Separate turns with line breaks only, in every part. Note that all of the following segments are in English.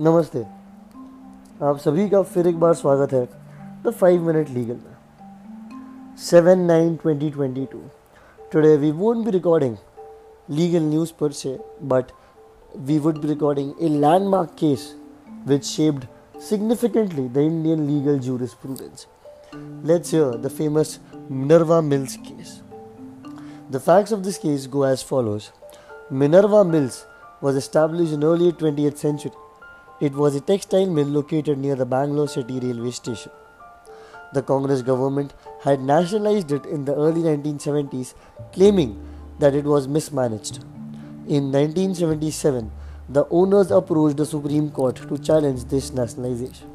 नमस्ते। आप सभी का फिर एक बार स्वागत है द फाइव मिनट लीगल में। Seven nine twenty twenty two today we won't be recording legal news पर से but we would be recording a landmark case which shaped significantly the Indian legal jurisprudence let's hear the famous Minerva Mills case the facts of this case go as follows Minerva Mills was established in early 20th century it was a textile mill located near the Bangalore City railway station. The Congress government had nationalized it in the early 1970s, claiming that it was mismanaged. In 1977, the owners approached the Supreme Court to challenge this nationalization.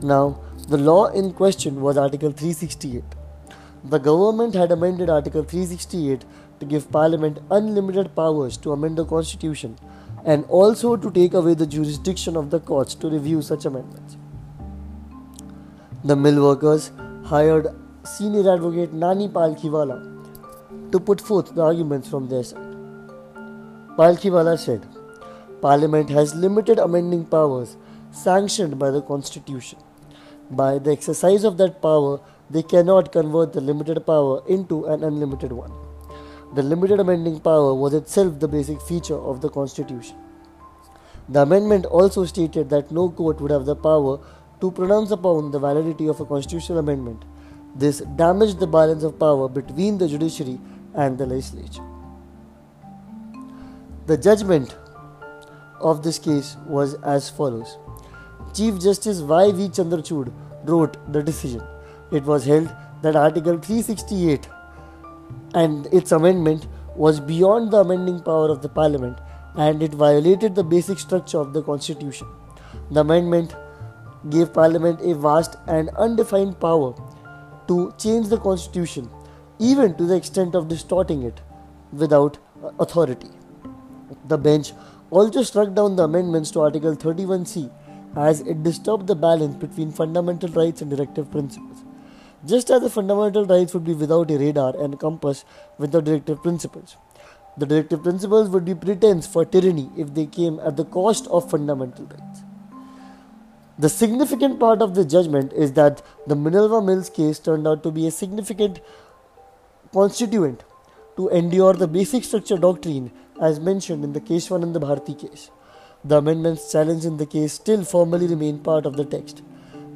Now, the law in question was Article 368. The government had amended Article 368 to give Parliament unlimited powers to amend the Constitution and also to take away the jurisdiction of the courts to review such amendments. The mill workers hired senior advocate Nani Palkhiwala to put forth the arguments from their side. Palkhiwala said, Parliament has limited amending powers sanctioned by the Constitution. By the exercise of that power, they cannot convert the limited power into an unlimited one. The limited amending power was itself the basic feature of the Constitution. The amendment also stated that no court would have the power to pronounce upon the validity of a constitutional amendment. This damaged the balance of power between the judiciary and the legislature. The judgment of this case was as follows Chief Justice Y. V. Chandrachud wrote the decision. It was held that Article 368 and its amendment was beyond the amending power of the Parliament and it violated the basic structure of the Constitution. The amendment gave Parliament a vast and undefined power to change the Constitution, even to the extent of distorting it without authority. The bench also struck down the amendments to Article 31C as it disturbed the balance between fundamental rights and directive principles. Just as the fundamental rights would be without a radar and compass without directive principles. The directive principles would be pretense for tyranny if they came at the cost of fundamental rights. The significant part of the judgment is that the Minerva Mills case turned out to be a significant constituent to endure the basic structure doctrine as mentioned in the Kesavananda Bharati case. The amendments challenged in the case still formally remain part of the text.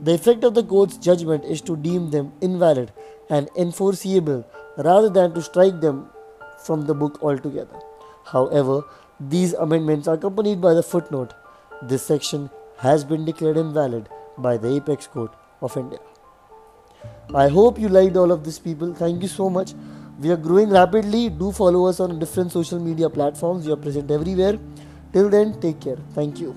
The effect of the court's judgment is to deem them invalid and enforceable rather than to strike them from the book altogether. However, these amendments are accompanied by the footnote this section has been declared invalid by the Apex Court of India. I hope you liked all of this, people. Thank you so much. We are growing rapidly. Do follow us on different social media platforms. We are present everywhere. Till then, take care. Thank you.